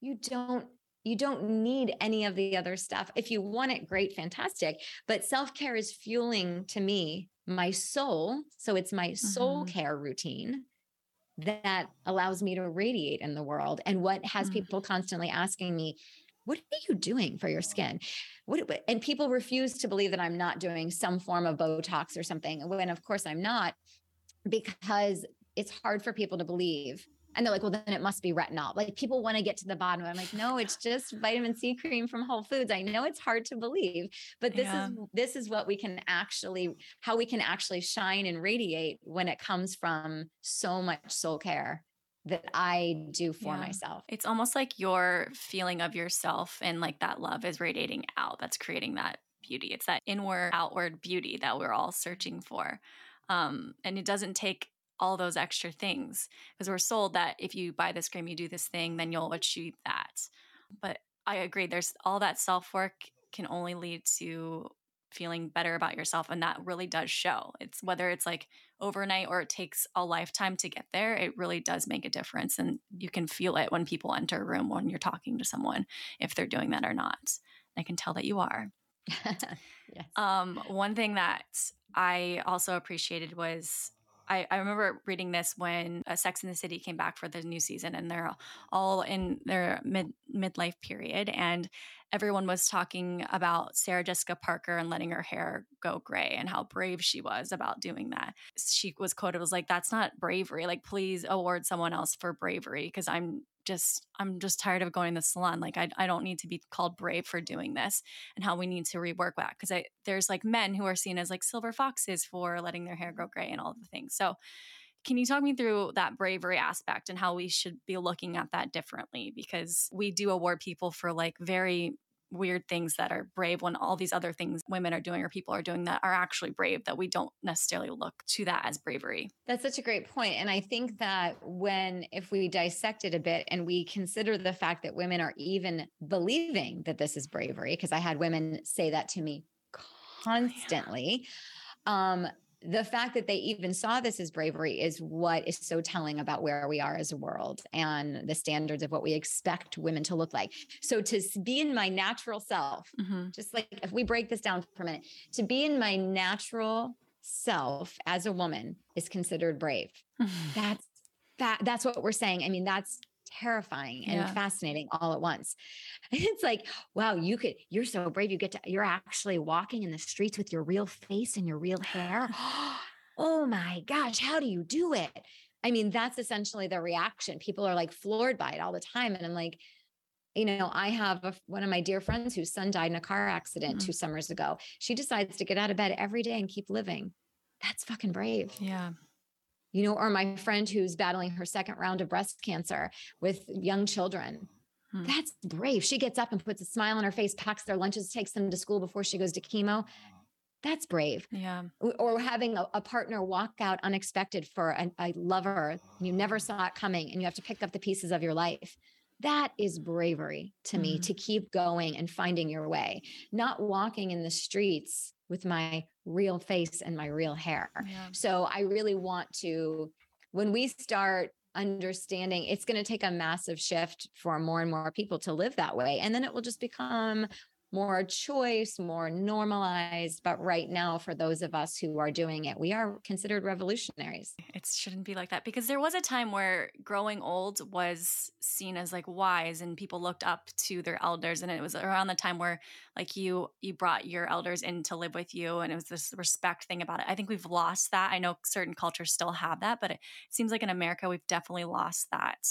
you don't you don't need any of the other stuff. If you want it, great, fantastic. But self care is fueling to me my soul. So it's my soul mm-hmm. care routine that allows me to radiate in the world. And what has mm-hmm. people constantly asking me, what are you doing for your skin? What, and people refuse to believe that I'm not doing some form of Botox or something, when of course I'm not, because it's hard for people to believe And they're like, well, then it must be retinol. Like people want to get to the bottom. I'm like, no, it's just vitamin C cream from Whole Foods. I know it's hard to believe, but this yeah. is this is what we can actually how we can actually shine and radiate when it comes from so much soul care that I do for yeah. myself. It's almost like your feeling of yourself and like that love is radiating out. That's creating that beauty. It's that inward outward beauty that we're all searching for. Um, and it doesn't take all those extra things because we're sold that if you buy this cream, you do this thing, then you'll achieve that. But I agree, there's all that self work can only lead to feeling better about yourself and that really does show it's whether it's like overnight or it takes a lifetime to get there it really does make a difference and you can feel it when people enter a room when you're talking to someone if they're doing that or not i can tell that you are yes. um, one thing that i also appreciated was I, I remember reading this when uh, Sex in the City came back for the new season, and they're all in their mid midlife period, and everyone was talking about Sarah Jessica Parker and letting her hair go gray and how brave she was about doing that. She was quoted was like, "That's not bravery. Like, please award someone else for bravery because I'm just i'm just tired of going to the salon like I, I don't need to be called brave for doing this and how we need to rework that because there's like men who are seen as like silver foxes for letting their hair grow gray and all the things. So can you talk me through that bravery aspect and how we should be looking at that differently? Because we do award people for like very weird things that are brave when all these other things women are doing or people are doing that are actually brave that we don't necessarily look to that as bravery. That's such a great point and I think that when if we dissect it a bit and we consider the fact that women are even believing that this is bravery because I had women say that to me constantly. Um the fact that they even saw this as bravery is what is so telling about where we are as a world and the standards of what we expect women to look like. So to be in my natural self, mm-hmm. just like if we break this down for a minute, to be in my natural self as a woman is considered brave. That's that that's what we're saying. I mean, that's terrifying and yeah. fascinating all at once. It's like, wow, you could, you're so brave. You get to, you're actually walking in the streets with your real face and your real hair. oh my gosh, how do you do it? I mean, that's essentially the reaction. People are like floored by it all the time. And I'm like, you know, I have a, one of my dear friends whose son died in a car accident mm-hmm. two summers ago. She decides to get out of bed every day and keep living. That's fucking brave. Yeah you know, or my friend who's battling her second round of breast cancer with young children. Hmm. That's brave. She gets up and puts a smile on her face, packs their lunches, takes them to school before she goes to chemo. That's brave. Yeah. Or having a, a partner walk out unexpected for a, a lover, you never saw it coming, and you have to pick up the pieces of your life. That is bravery to mm me to keep going and finding your way, not walking in the streets with my real face and my real hair. Yeah. So I really want to, when we start understanding, it's going to take a massive shift for more and more people to live that way. And then it will just become more choice, more normalized. But right now, for those of us who are doing it, we are considered revolutionaries. It shouldn't be like that because there was a time where growing old was seen as like wise and people looked up to their elders. And it was around the time where like you you brought your elders in to live with you and it was this respect thing about it. I think we've lost that. I know certain cultures still have that, but it seems like in America we've definitely lost that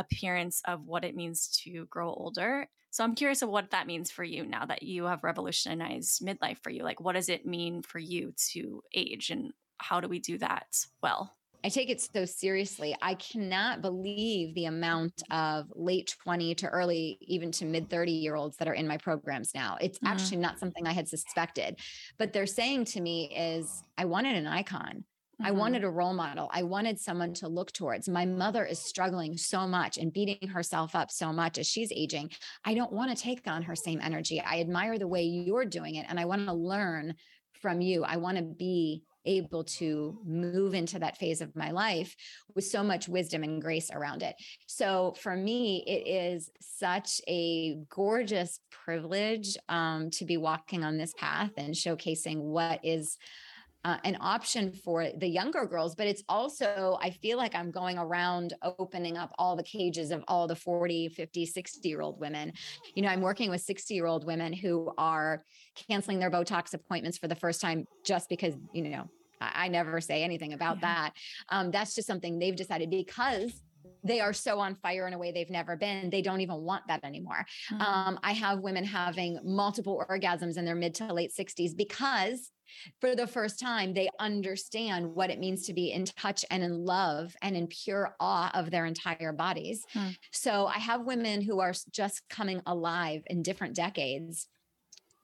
appearance of what it means to grow older. So I'm curious of what that means for you now that you have revolutionized midlife for you. Like, what does it mean for you to age and how do we do that well? I take it so seriously. I cannot believe the amount of late 20 to early, even to mid 30 year olds that are in my programs now. It's mm-hmm. actually not something I had suspected. But they're saying to me is, I wanted an icon. Mm-hmm. I wanted a role model. I wanted someone to look towards. My mother is struggling so much and beating herself up so much as she's aging. I don't want to take on her same energy. I admire the way you're doing it and I want to learn from you. I want to be able to move into that phase of my life with so much wisdom and grace around it. So for me, it is such a gorgeous privilege um, to be walking on this path and showcasing what is uh, an option for the younger girls, but it's also, I feel like I'm going around opening up all the cages of all the 40, 50, 60 year old women. You know, I'm working with 60 year old women who are canceling their Botox appointments for the first time just because, you know, I, I never say anything about yeah. that. Um, that's just something they've decided because they are so on fire in a way they've never been. They don't even want that anymore. Mm-hmm. Um, I have women having multiple orgasms in their mid to late 60s because for the first time, they understand what it means to be in touch and in love and in pure awe of their entire bodies. Hmm. So I have women who are just coming alive in different decades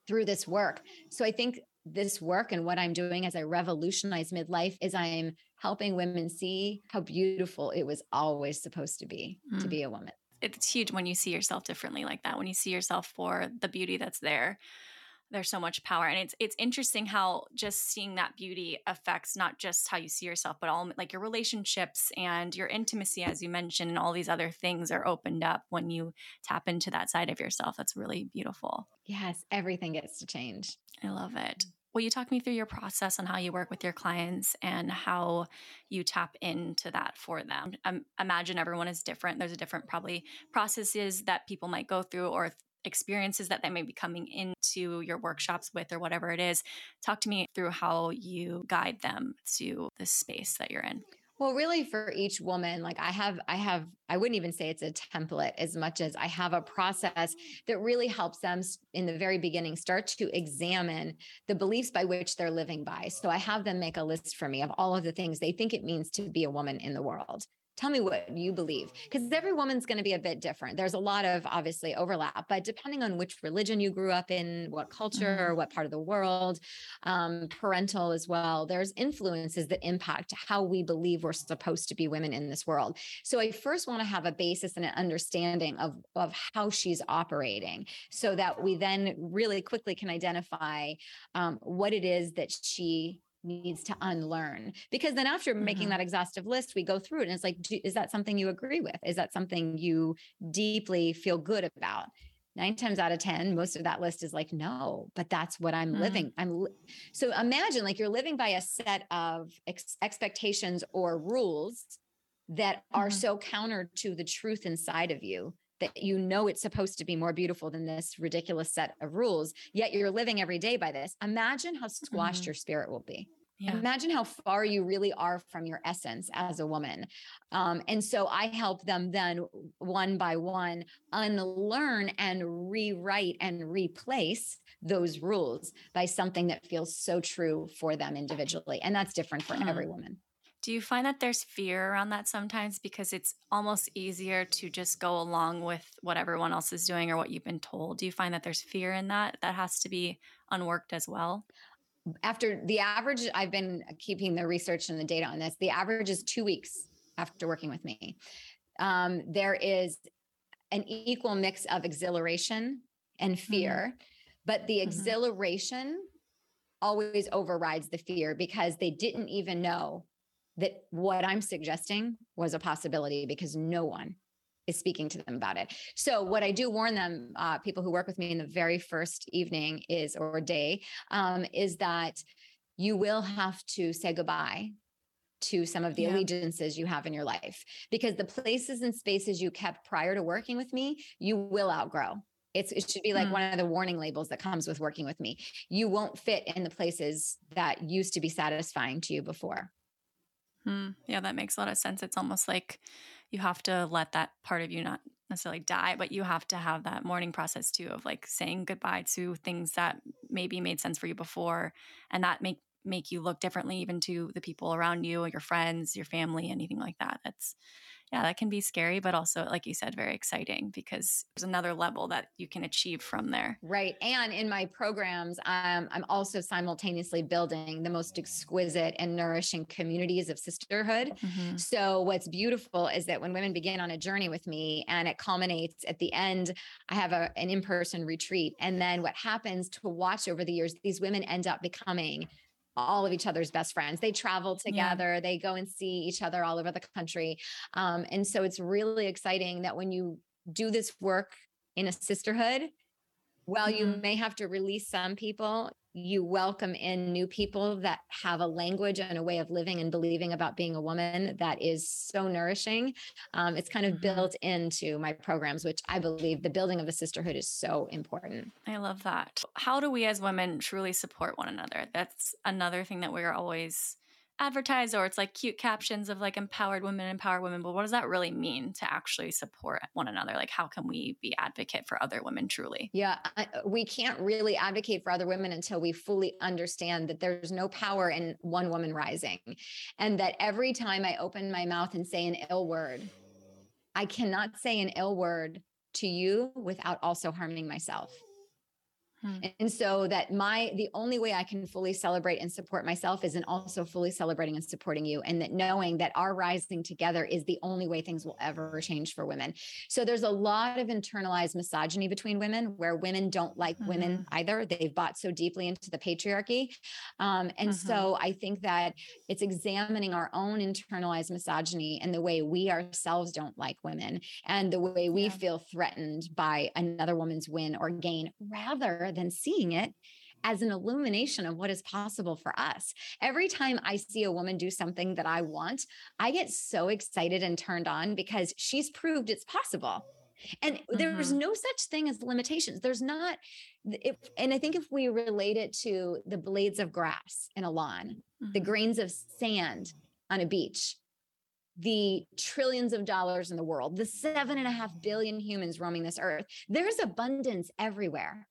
through this work. So I think this work and what I'm doing as I revolutionize midlife is I'm helping women see how beautiful it was always supposed to be mm. to be a woman. It's huge when you see yourself differently like that, when you see yourself for the beauty that's there. There's so much power. And it's it's interesting how just seeing that beauty affects not just how you see yourself, but all like your relationships and your intimacy, as you mentioned, and all these other things are opened up when you tap into that side of yourself. That's really beautiful. Yes, everything gets to change. I love it. Will you talk me through your process on how you work with your clients and how you tap into that for them? I imagine everyone is different. There's a different probably processes that people might go through or experiences that they may be coming into your workshops with or whatever it is. Talk to me through how you guide them to the space that you're in. Well, really for each woman, like I have, I have, I wouldn't even say it's a template as much as I have a process that really helps them in the very beginning start to examine the beliefs by which they're living by. So I have them make a list for me of all of the things they think it means to be a woman in the world tell me what you believe because every woman's going to be a bit different there's a lot of obviously overlap but depending on which religion you grew up in what culture or mm-hmm. what part of the world um, parental as well there's influences that impact how we believe we're supposed to be women in this world so i first want to have a basis and an understanding of of how she's operating so that we then really quickly can identify um, what it is that she needs to unlearn because then after mm-hmm. making that exhaustive list we go through it and it's like do, is that something you agree with is that something you deeply feel good about nine times out of ten most of that list is like no but that's what i'm mm. living i'm li- so imagine like you're living by a set of ex- expectations or rules that mm-hmm. are so counter to the truth inside of you that you know it's supposed to be more beautiful than this ridiculous set of rules yet you're living every day by this imagine how squashed mm-hmm. your spirit will be yeah. Imagine how far you really are from your essence as a woman. Um, and so I help them then one by one unlearn and rewrite and replace those rules by something that feels so true for them individually. And that's different for mm. every woman. Do you find that there's fear around that sometimes because it's almost easier to just go along with what everyone else is doing or what you've been told? Do you find that there's fear in that that has to be unworked as well? After the average, I've been keeping the research and the data on this. The average is two weeks after working with me. Um, there is an equal mix of exhilaration and fear, mm-hmm. but the mm-hmm. exhilaration mm-hmm. always overrides the fear because they didn't even know that what I'm suggesting was a possibility because no one is speaking to them about it. So what I do warn them, uh, people who work with me in the very first evening is or day, um, is that you will have to say goodbye to some of the yeah. allegiances you have in your life because the places and spaces you kept prior to working with me, you will outgrow. It's, it should be like mm. one of the warning labels that comes with working with me. You won't fit in the places that used to be satisfying to you before. Mm, yeah, that makes a lot of sense. It's almost like you have to let that part of you not necessarily die, but you have to have that mourning process too of like saying goodbye to things that maybe made sense for you before and that make make you look differently even to the people around you, your friends, your family, anything like that. That's yeah, that can be scary, but also, like you said, very exciting because there's another level that you can achieve from there. Right. And in my programs, um, I'm also simultaneously building the most exquisite and nourishing communities of sisterhood. Mm-hmm. So, what's beautiful is that when women begin on a journey with me and it culminates at the end, I have a, an in person retreat. And then what happens to watch over the years, these women end up becoming all of each other's best friends. They travel together, yeah. they go and see each other all over the country. Um, and so it's really exciting that when you do this work in a sisterhood, while mm-hmm. you may have to release some people, you welcome in new people that have a language and a way of living and believing about being a woman that is so nourishing. Um, it's kind of mm-hmm. built into my programs, which I believe the building of a sisterhood is so important. I love that. How do we as women truly support one another? That's another thing that we're always advertised or it's like cute captions of like empowered women empower women but what does that really mean to actually support one another? Like how can we be advocate for other women truly? Yeah I, uh, we can't really advocate for other women until we fully understand that there's no power in one woman rising and that every time i open my mouth and say an ill word i cannot say an ill word to you without also harming myself Hmm. And so that my the only way I can fully celebrate and support myself is in also fully celebrating and supporting you and that knowing that our rising together is the only way things will ever change for women. So there's a lot of internalized misogyny between women where women don't like mm-hmm. women either. They've bought so deeply into the patriarchy. Um, and mm-hmm. so I think that it's examining our own internalized misogyny and the way we ourselves don't like women and the way we yeah. feel threatened by another woman's win or gain rather than seeing it as an illumination of what is possible for us. Every time I see a woman do something that I want, I get so excited and turned on because she's proved it's possible. And mm-hmm. there's no such thing as limitations. There's not, if, and I think if we relate it to the blades of grass in a lawn, mm-hmm. the grains of sand on a beach, the trillions of dollars in the world, the seven and a half billion humans roaming this earth, there's abundance everywhere.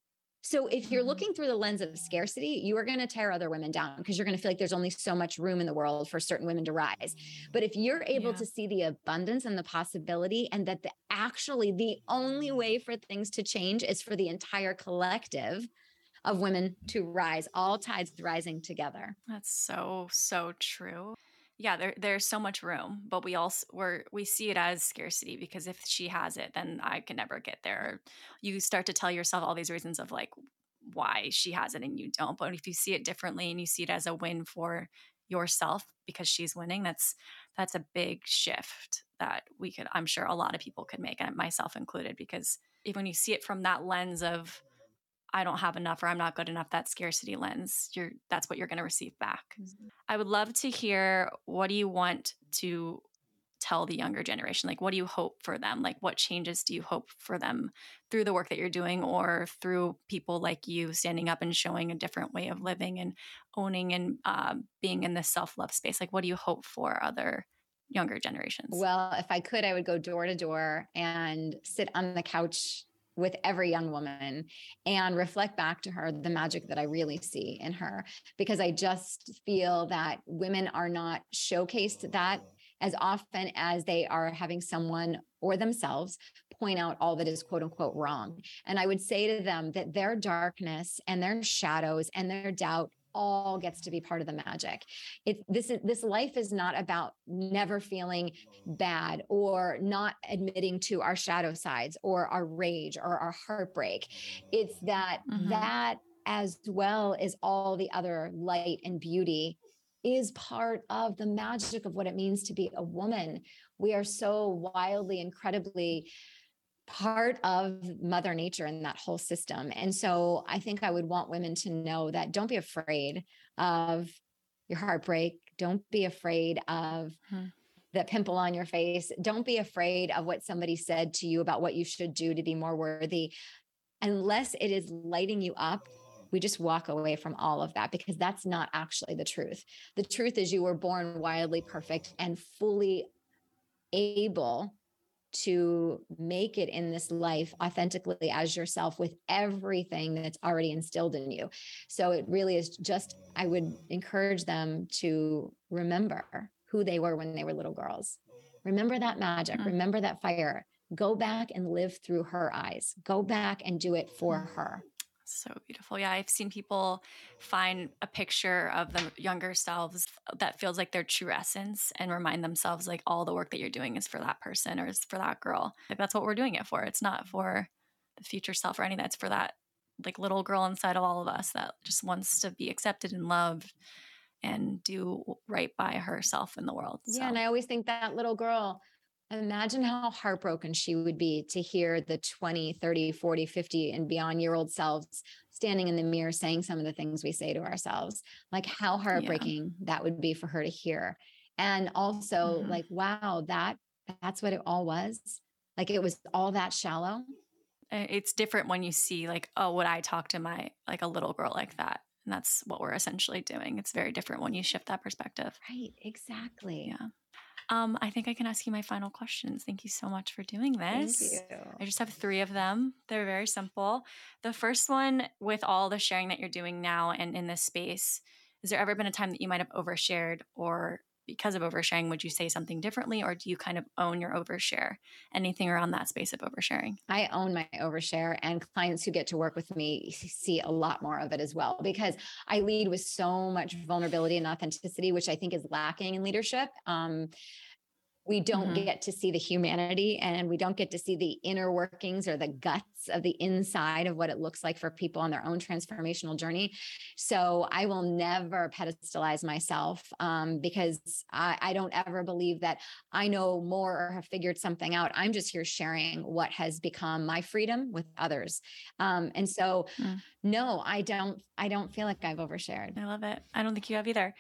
So if you're looking through the lens of scarcity, you are going to tear other women down because you're going to feel like there's only so much room in the world for certain women to rise. But if you're able yeah. to see the abundance and the possibility and that the actually the only way for things to change is for the entire collective of women to rise, all tides rising together. That's so so true yeah there, there's so much room but we also we're we see it as scarcity because if she has it then i can never get there. You start to tell yourself all these reasons of like why she has it and you don't but if you see it differently and you see it as a win for yourself because she's winning that's that's a big shift that we could i'm sure a lot of people could make and myself included because even when you see it from that lens of I don't have enough or I'm not good enough, that scarcity lens, you're that's what you're going to receive back. Mm-hmm. I would love to hear what do you want to tell the younger generation? Like what do you hope for them? Like what changes do you hope for them through the work that you're doing or through people like you standing up and showing a different way of living and owning and uh, being in this self-love space? Like what do you hope for other younger generations? Well, if I could, I would go door to door and sit on the couch with every young woman and reflect back to her the magic that I really see in her because I just feel that women are not showcased that as often as they are having someone or themselves point out all that is quote unquote wrong. And I would say to them that their darkness and their shadows and their doubt all gets to be part of the magic. It this is this life is not about never feeling bad or not admitting to our shadow sides or our rage or our heartbreak. It's that mm-hmm. that as well as all the other light and beauty is part of the magic of what it means to be a woman. We are so wildly, incredibly part of mother nature and that whole system and so i think i would want women to know that don't be afraid of your heartbreak don't be afraid of hmm. the pimple on your face don't be afraid of what somebody said to you about what you should do to be more worthy unless it is lighting you up we just walk away from all of that because that's not actually the truth. The truth is, you were born wildly perfect and fully able to make it in this life authentically as yourself with everything that's already instilled in you. So it really is just, I would encourage them to remember who they were when they were little girls. Remember that magic, mm-hmm. remember that fire. Go back and live through her eyes. Go back and do it for her. So beautiful. Yeah, I've seen people find a picture of the younger selves that feels like their true essence and remind themselves like all the work that you're doing is for that person or is for that girl. Like that's what we're doing it for. It's not for the future self or anything. That's for that like little girl inside of all of us that just wants to be accepted and loved and do right by herself in the world. So. Yeah, and I always think that little girl Imagine how heartbroken she would be to hear the 20, 30, 40, 50, and beyond year old selves standing in the mirror saying some of the things we say to ourselves. Like how heartbreaking yeah. that would be for her to hear. And also, mm-hmm. like, wow, that that's what it all was. Like it was all that shallow. It's different when you see, like, oh, would I talk to my like a little girl like that? And that's what we're essentially doing. It's very different when you shift that perspective. Right, exactly. Yeah. Um, I think I can ask you my final questions. Thank you so much for doing this. Thank you. I just have three of them. They're very simple. The first one, with all the sharing that you're doing now and in this space, has there ever been a time that you might have overshared or because of oversharing, would you say something differently or do you kind of own your overshare? Anything around that space of oversharing? I own my overshare, and clients who get to work with me see a lot more of it as well because I lead with so much vulnerability and authenticity, which I think is lacking in leadership. Um, we don't mm-hmm. get to see the humanity and we don't get to see the inner workings or the guts of the inside of what it looks like for people on their own transformational journey. So I will never pedestalize myself um, because I, I, don't ever believe that I know more or have figured something out. I'm just here sharing what has become my freedom with others. Um, and so, mm. no, I don't. I don't feel like I've overshared. I love it. I don't think you have either.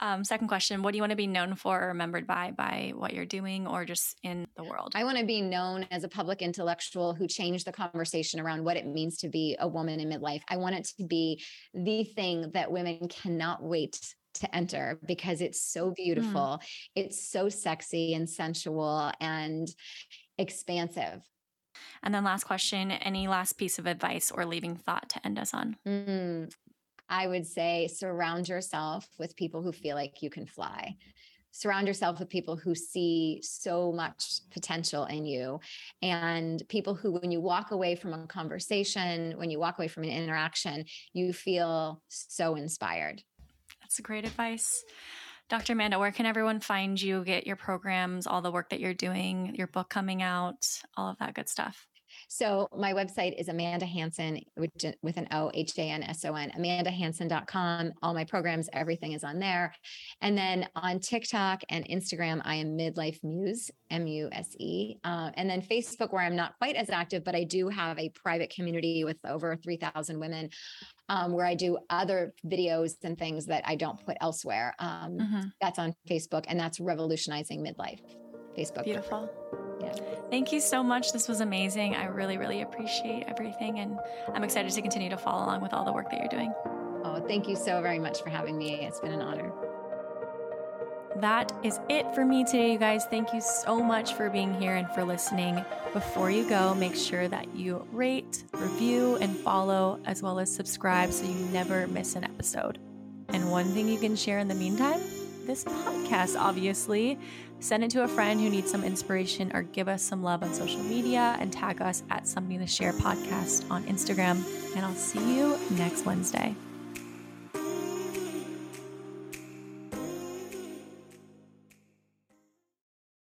Um, second question What do you want to be known for or remembered by, by what you're doing or just in the world? I want to be known as a public intellectual who changed the conversation around what it means to be a woman in midlife. I want it to be the thing that women cannot wait to enter because it's so hmm. beautiful. Mm. It's so sexy and sensual and expansive. And then, last question any last piece of advice or leaving thought to end us on? Mm, I would say surround yourself with people who feel like you can fly. Surround yourself with people who see so much potential in you and people who, when you walk away from a conversation, when you walk away from an interaction, you feel so inspired. That's great advice. Dr. Amanda, where can everyone find you, get your programs, all the work that you're doing, your book coming out, all of that good stuff? So my website is Amanda Hanson with, with an O, H A N S O N, amandahanson.com. All my programs, everything is on there. And then on TikTok and Instagram, I am Midlife Muse, M U S E. Uh, and then Facebook, where I'm not quite as active, but I do have a private community with over 3,000 women um, where I do other videos and things that I don't put elsewhere. Um, mm-hmm. That's on Facebook, and that's Revolutionizing Midlife. Facebook. Beautiful. Yeah. Thank you so much. This was amazing. I really, really appreciate everything. And I'm excited to continue to follow along with all the work that you're doing. Oh, thank you so very much for having me. It's been an honor. That is it for me today, you guys. Thank you so much for being here and for listening. Before you go, make sure that you rate, review, and follow, as well as subscribe so you never miss an episode. And one thing you can share in the meantime this podcast, obviously. Send it to a friend who needs some inspiration or give us some love on social media and tag us at Something to Share podcast on Instagram. And I'll see you next Wednesday.